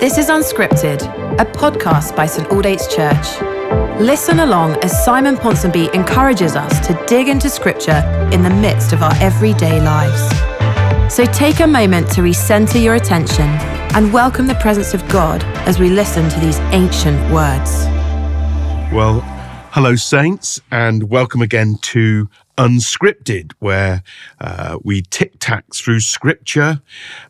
This is Unscripted, a podcast by St Aldate's Church. Listen along as Simon Ponsonby encourages us to dig into Scripture in the midst of our everyday lives. So take a moment to recenter your attention and welcome the presence of God as we listen to these ancient words. Well, hello, Saints, and welcome again to Unscripted, where uh, we tic tac through scripture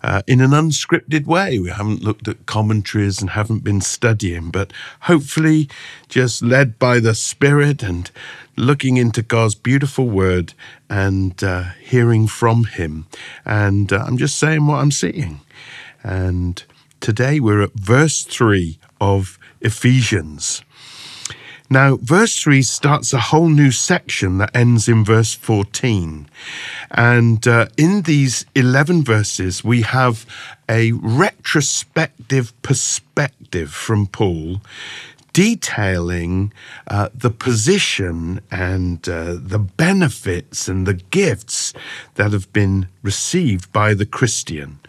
uh, in an unscripted way. We haven't looked at commentaries and haven't been studying, but hopefully just led by the Spirit and looking into God's beautiful word and uh, hearing from Him. And uh, I'm just saying what I'm seeing. And today we're at verse 3 of Ephesians. Now, verse 3 starts a whole new section that ends in verse 14. And uh, in these 11 verses, we have a retrospective perspective from Paul detailing uh, the position and uh, the benefits and the gifts that have been received by the Christian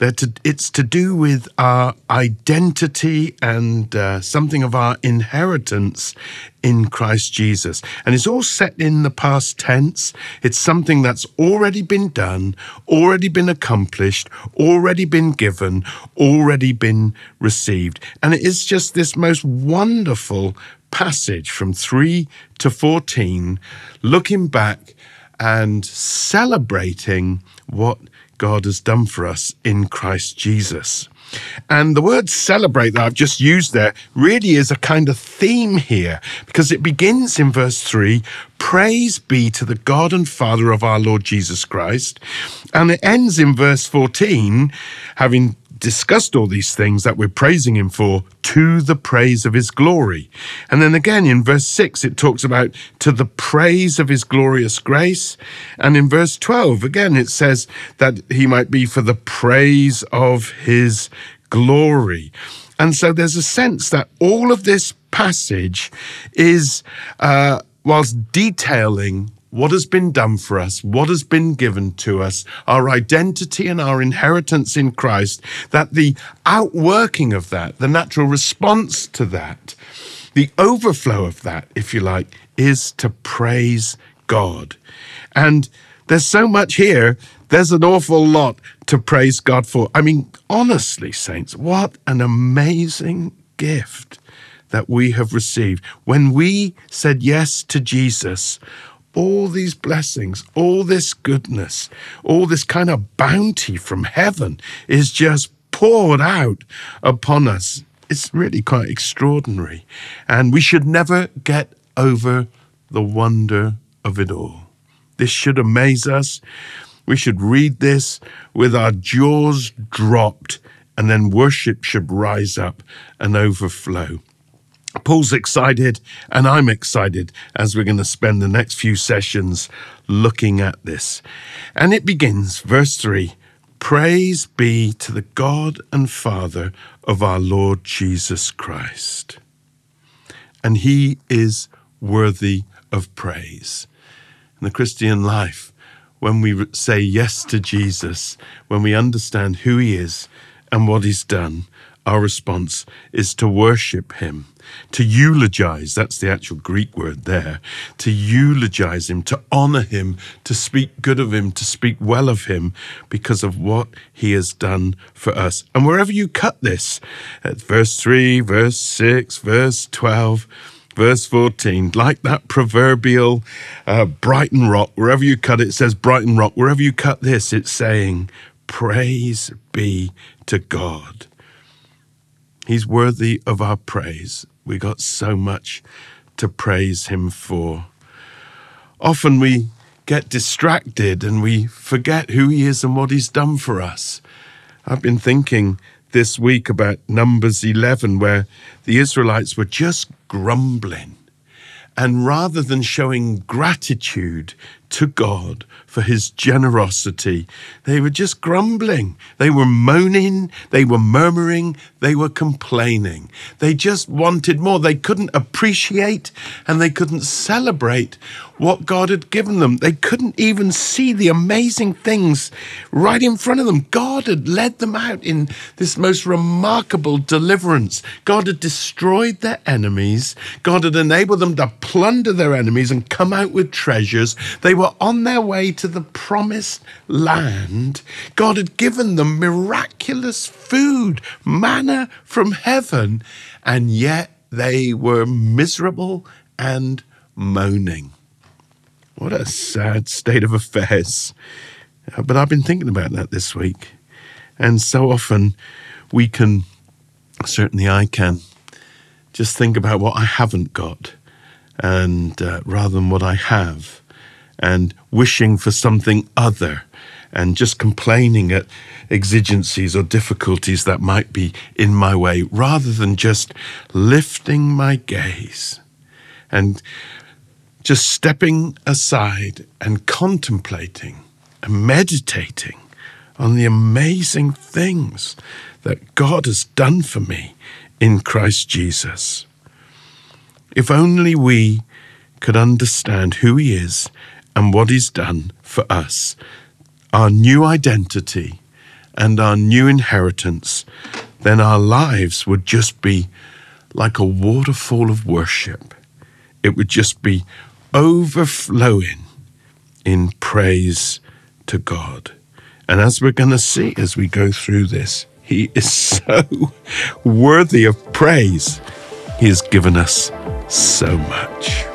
that it's to do with our identity and uh, something of our inheritance in Christ Jesus. And it's all set in the past tense. It's something that's already been done, already been accomplished, already been given, already been received. And it is just this most wonderful passage from 3 to 14, looking back and celebrating what God has done for us in Christ Jesus. And the word celebrate that I've just used there really is a kind of theme here because it begins in verse 3 Praise be to the God and Father of our Lord Jesus Christ. And it ends in verse 14, having discussed all these things that we're praising him for to the praise of his glory. And then again in verse 6, it talks about to the praise of his glorious grace. And in verse 12, again, it says that he might be for the praise of his glory. And so there's a sense that all of this passage is, uh, whilst detailing what has been done for us, what has been given to us, our identity and our inheritance in Christ, that the outworking of that, the natural response to that, the overflow of that, if you like, is to praise God. And there's so much here, there's an awful lot to praise God for. I mean, honestly, saints, what an amazing gift that we have received. When we said yes to Jesus, all these blessings, all this goodness, all this kind of bounty from heaven is just poured out upon us. It's really quite extraordinary. And we should never get over the wonder of it all. This should amaze us. We should read this with our jaws dropped, and then worship should rise up and overflow. Paul's excited, and I'm excited as we're going to spend the next few sessions looking at this. And it begins, verse 3 Praise be to the God and Father of our Lord Jesus Christ. And he is worthy of praise. In the Christian life, when we say yes to Jesus, when we understand who he is and what he's done, our response is to worship him, to eulogize. That's the actual Greek word there. To eulogize him, to honor him, to speak good of him, to speak well of him because of what he has done for us. And wherever you cut this, at verse 3, verse 6, verse 12, verse 14, like that proverbial uh, Brighton Rock, wherever you cut it, it says Brighton Rock. Wherever you cut this, it's saying, Praise be to God. He's worthy of our praise. We got so much to praise him for. Often we get distracted and we forget who he is and what he's done for us. I've been thinking this week about Numbers 11, where the Israelites were just grumbling. And rather than showing gratitude to God for his generosity. They were just grumbling. They were moaning. They were murmuring. They were complaining. They just wanted more. They couldn't appreciate and they couldn't celebrate what God had given them. They couldn't even see the amazing things right in front of them. God had led them out in this most remarkable deliverance. God had destroyed their enemies. God had enabled them to plunder their enemies and come out with treasures. They were on their way to the promised land. God had given them miraculous food, manna from heaven, and yet they were miserable and moaning. What a sad state of affairs. Uh, but I've been thinking about that this week. And so often we can, certainly I can, just think about what I haven't got and uh, rather than what I have and wishing for something other and just complaining at exigencies or difficulties that might be in my way rather than just lifting my gaze and just stepping aside and contemplating and meditating on the amazing things that God has done for me in Christ Jesus. If only we could understand who He is and what He's done for us, our new identity and our new inheritance, then our lives would just be like a waterfall of worship. It would just be overflowing in praise to God. And as we're going to see as we go through this, He is so worthy of praise. He has given us so much.